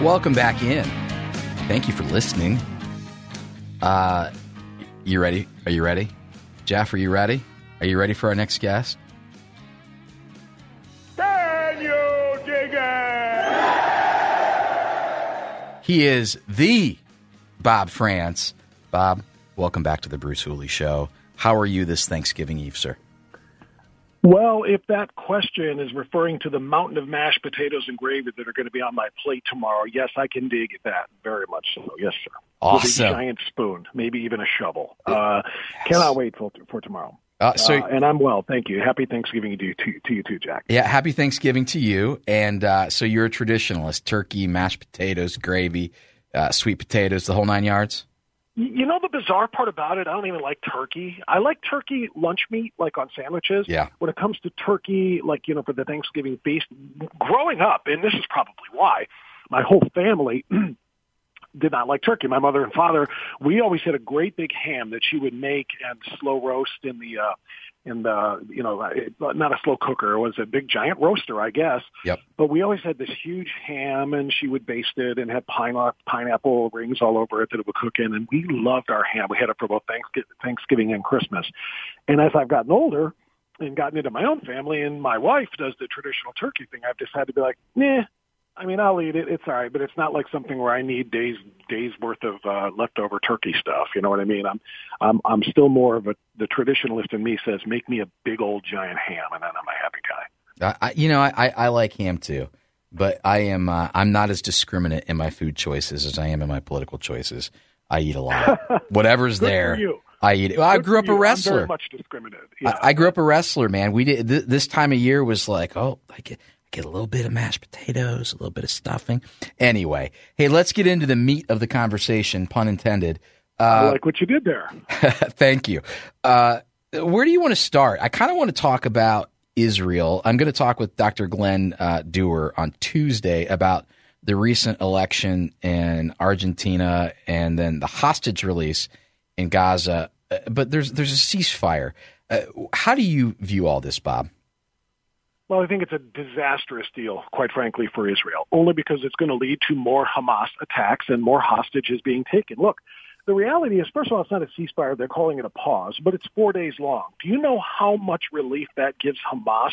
Welcome back in. Thank you for listening. Uh, you ready? Are you ready? Jeff, are you ready? Are you ready for our next guest? Daniel Digger! He is the Bob Frantz. Bob, welcome back to the Bruce Hooley Show. How are you this Thanksgiving Eve, sir? Well, if that question is referring to the mountain of mashed potatoes and gravy that are going to be on my plate tomorrow, yes, I can dig that very much so. Yes, sir. Awesome. With a giant spoon, maybe even a shovel. Uh, Cannot wait for, for tomorrow. Uh, so, Uh, and I'm well, thank you. Happy Thanksgiving to you, to, to you too, Jack. yeah, happy Thanksgiving to you. And uh, so you're a traditionalist: turkey, mashed potatoes, gravy, uh, sweet potatoes, the whole nine yards. You know the bizarre part about it? I don't even like turkey. I like turkey lunch meat, like on sandwiches. Yeah. When it comes to turkey, like you know, for the Thanksgiving feast, growing up, and this is probably why my whole family did not like turkey. My mother and father, we always had a great big ham that she would make and slow roast in the uh in the you know uh, not a slow cooker, it was a big giant roaster, I guess. Yep. But we always had this huge ham, and she would baste it and have pine pineapple rings all over it that it would cook in. And we loved our ham. We had it for both Thanksgiving, Thanksgiving and Christmas. And as I've gotten older and gotten into my own family, and my wife does the traditional turkey thing, I've just had to be like, nah. I mean, I'll eat it. It's all right, but it's not like something where I need days days worth of uh, leftover turkey stuff. You know what I mean? I'm I'm I'm still more of a the traditionalist in me says, make me a big old giant ham, and then I'm a happy guy. I, I- you know, I, I, like ham too, but I am uh, I'm not as discriminate in my food choices as I am in my political choices. I eat a lot. Whatever's there. I eat it. Well, I grew up a wrestler. much discriminated. Yeah. I, I grew up a wrestler, man. We did th- this time of year was like, oh, I get, a little bit of mashed potatoes, a little bit of stuffing. Anyway, hey, let's get into the meat of the conversation, pun intended. I Uh, like what you did there. thank you. Uh, where do you want to start? I kind of want to talk about Israel. I'm going to talk with Dr. Glenn uh, Dewar on Tuesday about the recent election in Argentina and then the hostage release in Gaza. Uh, but there's there's a ceasefire. Uh, how do you view all this, Bob? Well, I think it's a disastrous deal, quite frankly, for Israel, only because it's going to lead to more Hamas attacks and more hostages being taken. Look, the reality is, first of all, it's not a ceasefire. They're calling it a pause, but it's four days long. Do you know how much relief that gives Hamas?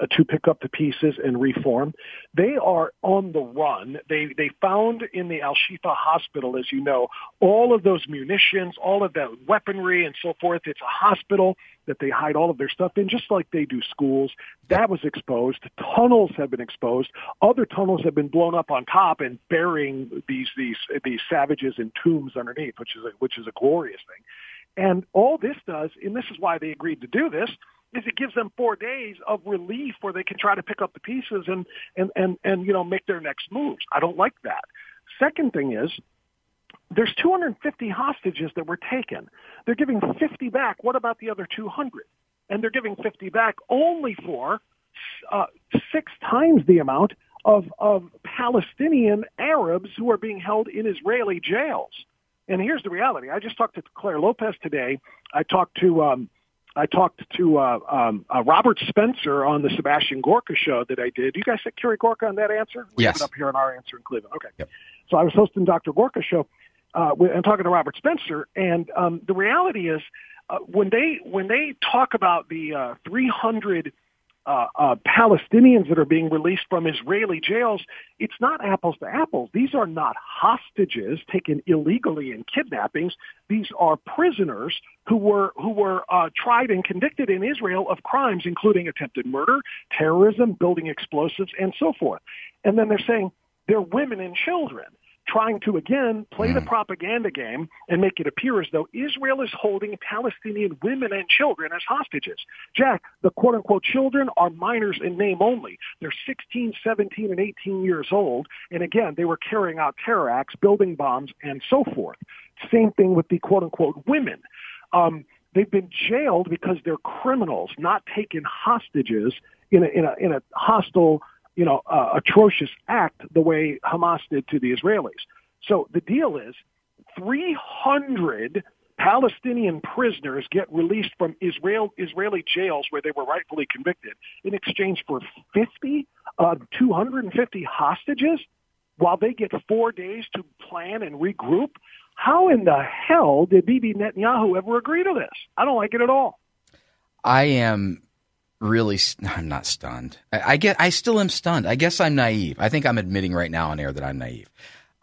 Uh, to pick up the pieces and reform. They are on the run. They they found in the Al Shifa hospital, as you know, all of those munitions, all of that weaponry and so forth. It's a hospital that they hide all of their stuff in, just like they do schools. That was exposed. Tunnels have been exposed. Other tunnels have been blown up on top and burying these these these savages in tombs underneath, which is a, which is a glorious thing. And all this does, and this is why they agreed to do this, is it gives them four days of relief where they can try to pick up the pieces and and and and you know make their next moves. I don't like that. Second thing is there's 250 hostages that were taken. They're giving 50 back. What about the other 200? And they're giving 50 back only for uh, six times the amount of of Palestinian Arabs who are being held in Israeli jails. And here's the reality. I just talked to Clare Lopez today. I talked to um, I talked to uh, um, uh, Robert Spencer on the Sebastian Gorka show that I did. You guys said Kerry Gorka on that answer? We Yes. have it up here on our answer in Cleveland. Okay. So I was hosting Dr. Gorka show uh, and talking to Robert Spencer, and um, the reality is uh, when they when they talk about the uh, 300 uh, uh, Palestinians that are being released from Israeli jails, it's not apples to apples. These are not hostages taken illegally in kidnappings. These are prisoners who were who were uh, tried and convicted in Israel of crimes, including attempted murder, terrorism, building explosives, and so forth. And then they're saying they're women and children. Trying to again play Hmm. the propaganda game and make it appear as though Israel is holding Palestinian women and children as hostages. Jack, the quote unquote children are minors in name only. They're 16, 17, and 18 years old. And again, they were carrying out terror acts, building bombs, and so forth. Same thing with the quote unquote women. Um, they've been jailed because they're criminals, not taken hostages in a, in a, in a hostile you know, uh, atrocious act the way Hamas did to the Israelis. So the deal is 300 Palestinian prisoners get released from Israel, Israeli jails where they were rightfully convicted in exchange for 50, uh, 250 hostages while they get four days to plan and regroup. How in the hell did Bibi Netanyahu ever agree to this? I don't like it at all. I am really I'm not stunned. I, I get I still am stunned. I guess I'm naive. I think I'm admitting right now on air that I'm naive.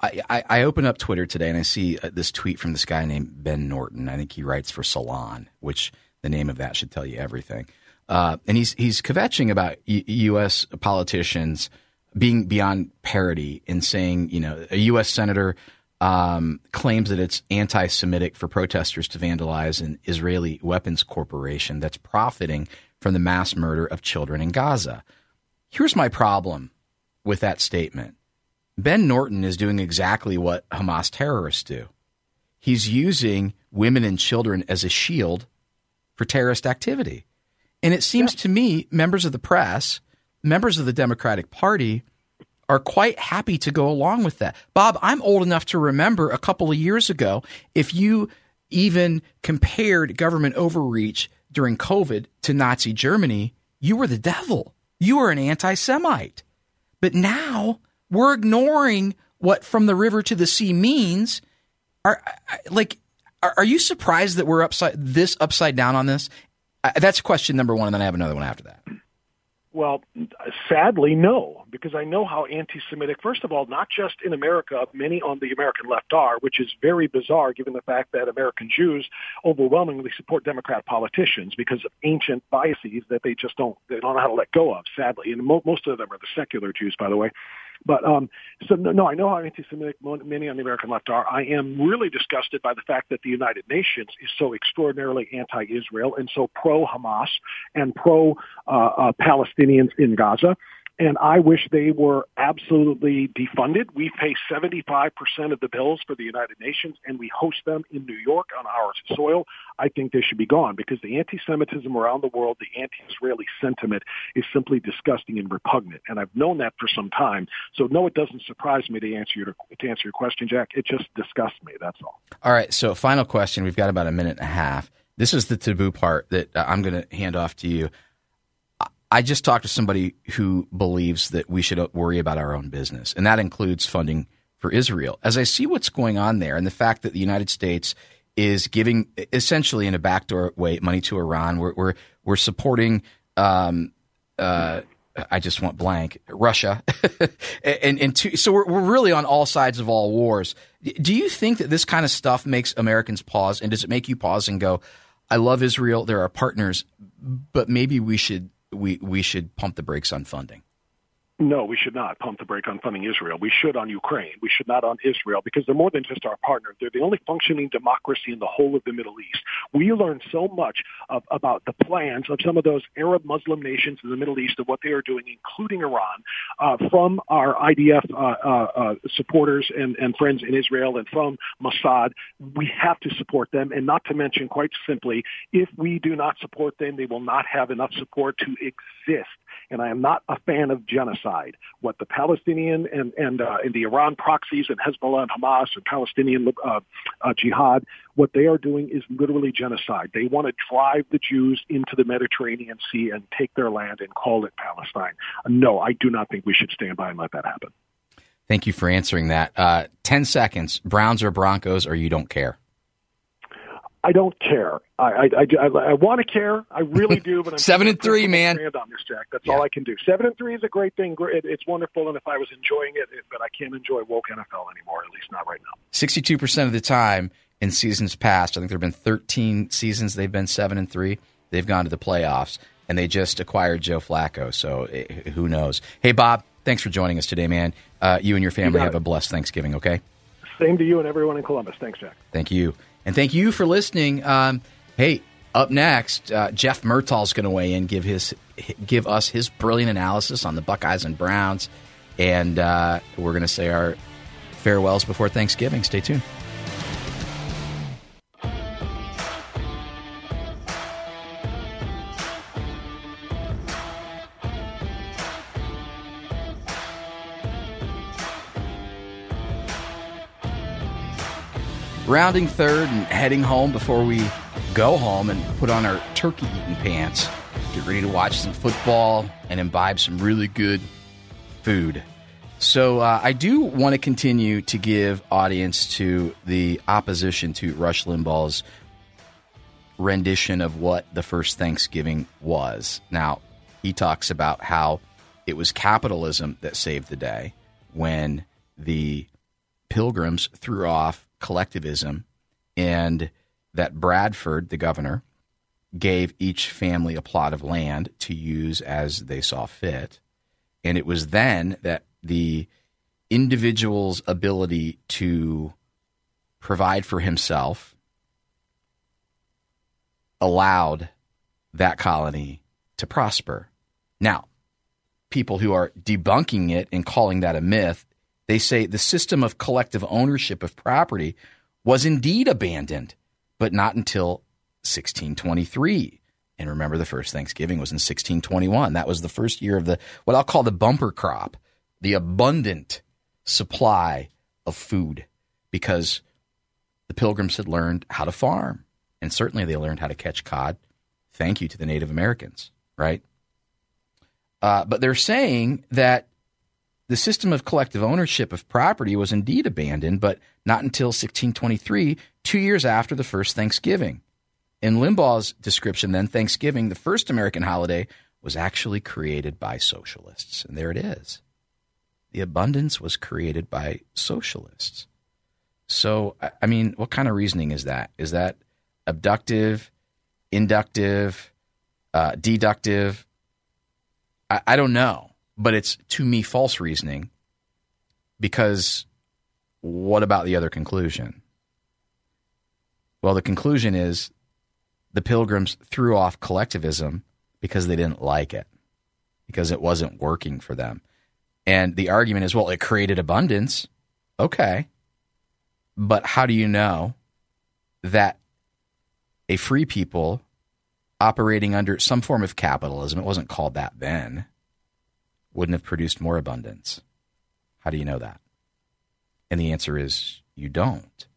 I, I, I open up Twitter today and I see uh, this tweet from this guy named Ben Norton. I think he writes for Salon, which the name of that should tell you everything. Uh, and he's he's kvetching about U- U.S. politicians being beyond parody and saying, you know, a U.S. senator um, claims that it's anti-Semitic for protesters to vandalize an Israeli weapons corporation that's profiting from the mass murder of children in Gaza. Here's my problem with that statement. Ben Norton is doing exactly what Hamas terrorists do. He's using women and children as a shield for terrorist activity. And it seems to me members of the press, members of the Democratic Party, are quite happy to go along with that. Bob, I'm old enough to remember a couple of years ago, if you even compared government overreach during COVID to Nazi Germany, you were the devil. You were an anti Semite. But now we're ignoring what from the river to the sea means. Are like, are, you surprised that we're upside this upside down on this? Uh, that's question number one, and then I have another one after that. Well, sadly, no, because I know how anti-Semitic, first of all, not just in America, many on the American left are, which is very bizarre given the fact that American Jews overwhelmingly support Democrat politicians because of ancient biases that they just don't, they don't know how to let go of, sadly. And mo- most of them are the secular Jews, by the way. But um, so no, no, I know how anti-Semitic many on the American left are. I am really disgusted by the fact that the United Nations is so extraordinarily anti-Israel and so pro-Hamas and pro-Palestinians in Gaza. And I wish they were absolutely defunded. We pay 75% of the bills for the United Nations and we host them in New York on our soil. I think they should be gone because the anti-Semitism around the world, the anti-Israeli sentiment is simply disgusting and repugnant. And I've known that for some time. So no, it doesn't surprise me to answer your, to answer your question, Jack. It just disgusts me. That's all. All right. So final question. We've got about a minute and a half. This is the taboo part that I'm going to hand off to you. I just talked to somebody who believes that we should worry about our own business, and that includes funding for Israel. As I see what's going on there, and the fact that the United States is giving essentially in a backdoor way money to Iran, we're we're, we're supporting. Um, uh, I just want blank Russia, and and so we're we're really on all sides of all wars. Do you think that this kind of stuff makes Americans pause, and does it make you pause and go, "I love Israel, they're our partners, but maybe we should." We we should pump the brakes on funding. No, we should not pump the brake on funding Israel. We should on Ukraine. We should not on Israel because they're more than just our partner. They're the only functioning democracy in the whole of the Middle East. We learn so much of, about the plans of some of those Arab Muslim nations in the Middle East of what they are doing, including Iran, uh, from our IDF uh, uh, supporters and, and friends in Israel and from Mossad. We have to support them, and not to mention, quite simply, if we do not support them, they will not have enough support to exist and I am not a fan of genocide. What the Palestinian and and, uh, and the Iran proxies and Hezbollah and Hamas and Palestinian uh, uh, jihad, what they are doing is literally genocide. They want to drive the Jews into the Mediterranean Sea and take their land and call it Palestine. No, I do not think we should stand by and let that happen. Thank you for answering that. Uh, Ten seconds. Browns or Broncos, or you don't care. I don't care. I I, I, I want to care. I really do. But I'm seven and three, man. Stand on this, Jack. That's yeah. all I can do. Seven and three is a great thing. It's wonderful, and if I was enjoying it, but I can't enjoy woke NFL anymore. At least not right now. Sixty-two percent of the time in seasons past, I think there have been thirteen seasons they've been seven and three. They've gone to the playoffs, and they just acquired Joe Flacco. So it, who knows? Hey, Bob. Thanks for joining us today, man. Uh, you and your family you have it. a blessed Thanksgiving. Okay. Same to you and everyone in Columbus. Thanks, Jack. Thank you. And thank you for listening. Um, hey, up next, uh, Jeff is going to weigh in, give his give us his brilliant analysis on the Buckeyes and Browns, and uh, we're going to say our farewells before Thanksgiving. Stay tuned. Rounding third and heading home before we go home and put on our turkey eating pants. Get ready to watch some football and imbibe some really good food. So uh, I do want to continue to give audience to the opposition to Rush Limbaugh's rendition of what the first Thanksgiving was. Now, he talks about how it was capitalism that saved the day when the pilgrims threw off collectivism and that Bradford, the governor, gave each family a plot of land to use as they saw fit. And it was then that the individual's ability to provide for himself allowed that colony to prosper. Now, people who are debunking it and calling that a myth they say the system of collective ownership of property was indeed abandoned, but not until 1623. And remember, the first Thanksgiving was in 1621. That was the first year of the what I'll call the bumper crop, the abundant supply of food, because the pilgrims had learned how to farm. And certainly they learned how to catch cod. Thank you to the Native Americans, right? Uh, but they're saying that the system of collective ownership of property was indeed abandoned, but not until 1623, two years after the first Thanksgiving. In Limbaugh's description, then, Thanksgiving, the first American holiday, was actually created by socialists. And there it is. The abundance was created by socialists. So, I mean, what kind of reasoning is that? Is that abductive, inductive, uh, deductive? I, I don't know but it's to me false reasoning because what about the other conclusion? Well, the conclusion is the pilgrims threw off collectivism because they didn't like it, because it wasn't working for them. And the argument is, well, it created abundance. Okay. But how do you know that a free people operating under some form of capitalism, it wasn't called that then, wouldn't have produced more abundance. How do you know that? And the answer is you don't.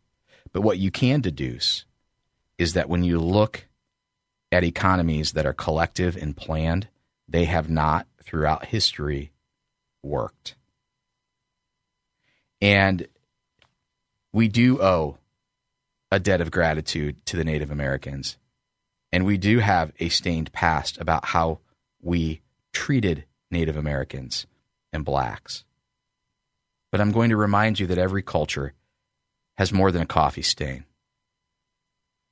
But what you can deduce is that when you look at economies that are collective and planned, they have not throughout history worked. And we do owe a debt of gratitude to the Native Americans. And we do have a stained past about how we treated Native Americans, and blacks. But I'm going to remind you that every culture has more than a coffee stain.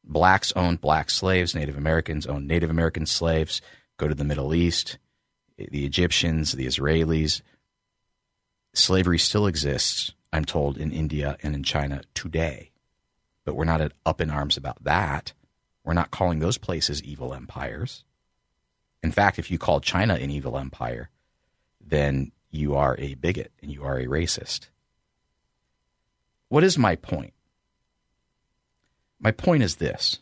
Blacks owned black slaves, Native Americans owned Native American slaves. Go to the Middle East, the Egyptians, the Israelis. Slavery still exists, I'm told, in India and in China today. But we're not up in arms about that. We're not calling those places evil empires. In fact, if you call China an evil empire, then you are a bigot and you are a racist. What is my point? My point is this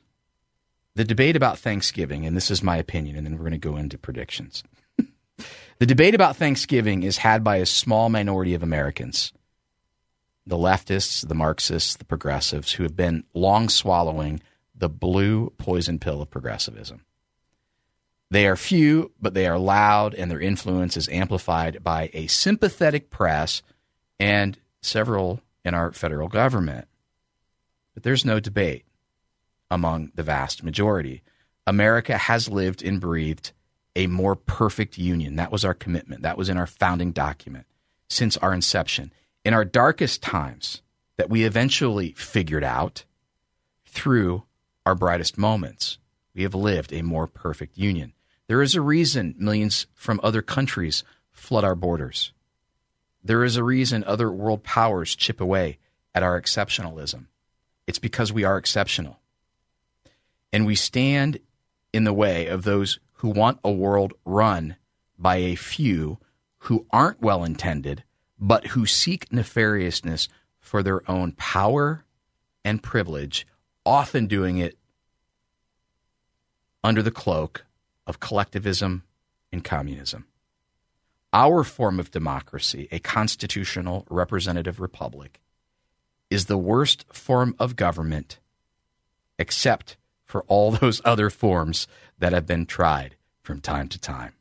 the debate about Thanksgiving, and this is my opinion, and then we're going to go into predictions. the debate about Thanksgiving is had by a small minority of Americans the leftists, the Marxists, the progressives, who have been long swallowing the blue poison pill of progressivism. They are few, but they are loud, and their influence is amplified by a sympathetic press and several in our federal government. But there's no debate among the vast majority. America has lived and breathed a more perfect union. That was our commitment. That was in our founding document since our inception. In our darkest times, that we eventually figured out through our brightest moments, we have lived a more perfect union. There is a reason millions from other countries flood our borders. There is a reason other world powers chip away at our exceptionalism. It's because we are exceptional. And we stand in the way of those who want a world run by a few who aren't well intended, but who seek nefariousness for their own power and privilege, often doing it under the cloak of collectivism and communism. Our form of democracy, a constitutional representative republic, is the worst form of government except for all those other forms that have been tried from time to time.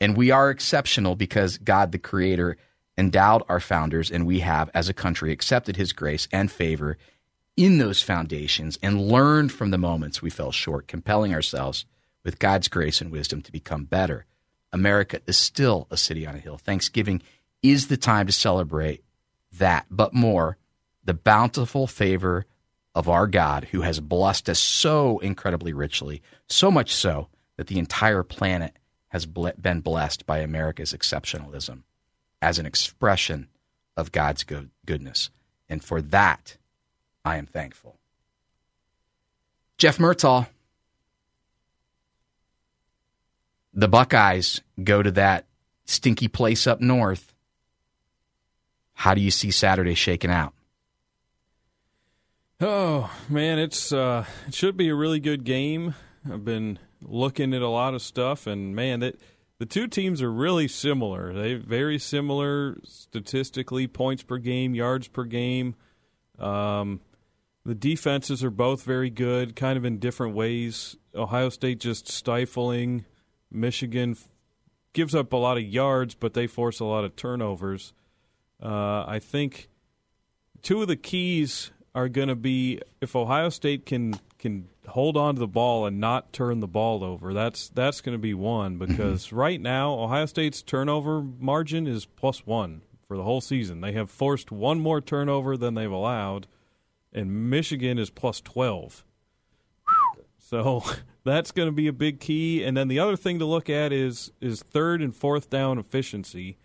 And we are exceptional because God, the Creator, endowed our founders, and we have, as a country, accepted His grace and favor in those foundations and learned from the moments we fell short, compelling ourselves with God's grace and wisdom to become better. America is still a city on a hill. Thanksgiving is the time to celebrate that, but more, the bountiful favor of our God who has blessed us so incredibly richly, so much so that the entire planet has been blessed by America's exceptionalism as an expression of God's good, goodness. And for that, I am thankful. Jeff Murtaugh, the Buckeyes go to that stinky place up north. How do you see Saturday shaking out? Oh man, it's uh, it should be a really good game. I've been looking at a lot of stuff, and man, that the two teams are really similar. They very similar statistically, points per game, yards per game. Um, the defenses are both very good, kind of in different ways. Ohio State just stifling. Michigan gives up a lot of yards, but they force a lot of turnovers. Uh, I think two of the keys are going to be if Ohio State can can hold on to the ball and not turn the ball over. That's that's going to be one mm-hmm. because mm-hmm. right now Ohio State's turnover margin is plus one for the whole season. They have forced one more turnover than they've allowed, and Michigan is plus twelve. So that's going to be a big key. And then the other thing to look at is is third and fourth down efficiency.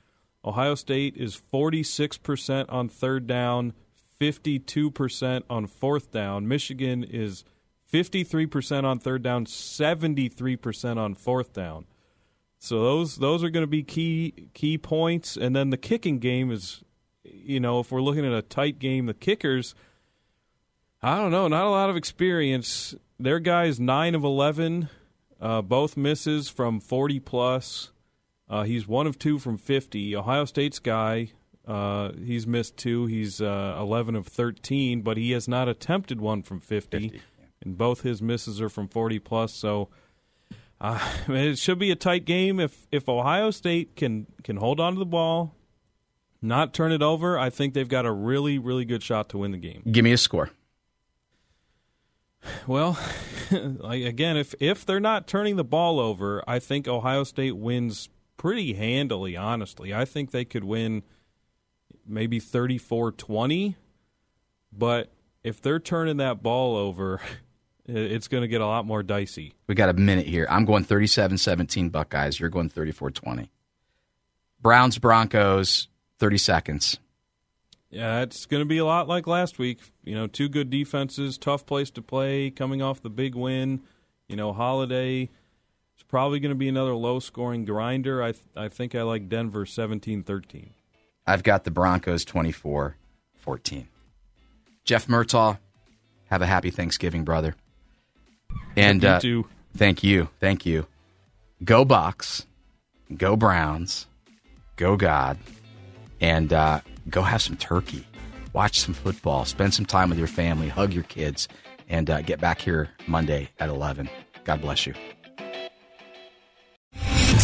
Ohio State is forty six percent on third down 52% on fourth down. Michigan is 53% on third down, 73% on fourth down. So those those are going to be key key points and then the kicking game is you know, if we're looking at a tight game, the kickers I don't know, not a lot of experience. Their guys 9 of 11, uh, both misses from 40 plus. Uh, he's one of two from 50. Ohio State's guy uh, he's missed two. He's uh, 11 of 13, but he has not attempted one from 50. 50 yeah. And both his misses are from 40 plus. So uh, it should be a tight game. If if Ohio State can can hold on to the ball, not turn it over, I think they've got a really really good shot to win the game. Give me a score. Well, again, if if they're not turning the ball over, I think Ohio State wins pretty handily. Honestly, I think they could win maybe 34 20. But if they're turning that ball over, it's going to get a lot more dicey. We got a minute here. I'm going 37 17 Buckeyes. You're going 34 20. Browns, Broncos, 30 seconds. Yeah, it's going to be a lot like last week. You know, two good defenses, tough place to play, coming off the big win. You know, Holiday. It's probably going to be another low scoring grinder. I, th- I think I like Denver 17 13. I've got the Broncos 24 14. Jeff Murtaugh, have a happy Thanksgiving, brother. And uh, you thank you. Thank you. Go Bucks. Go Browns. Go God. And uh, go have some turkey. Watch some football. Spend some time with your family. Hug your kids. And uh, get back here Monday at 11. God bless you.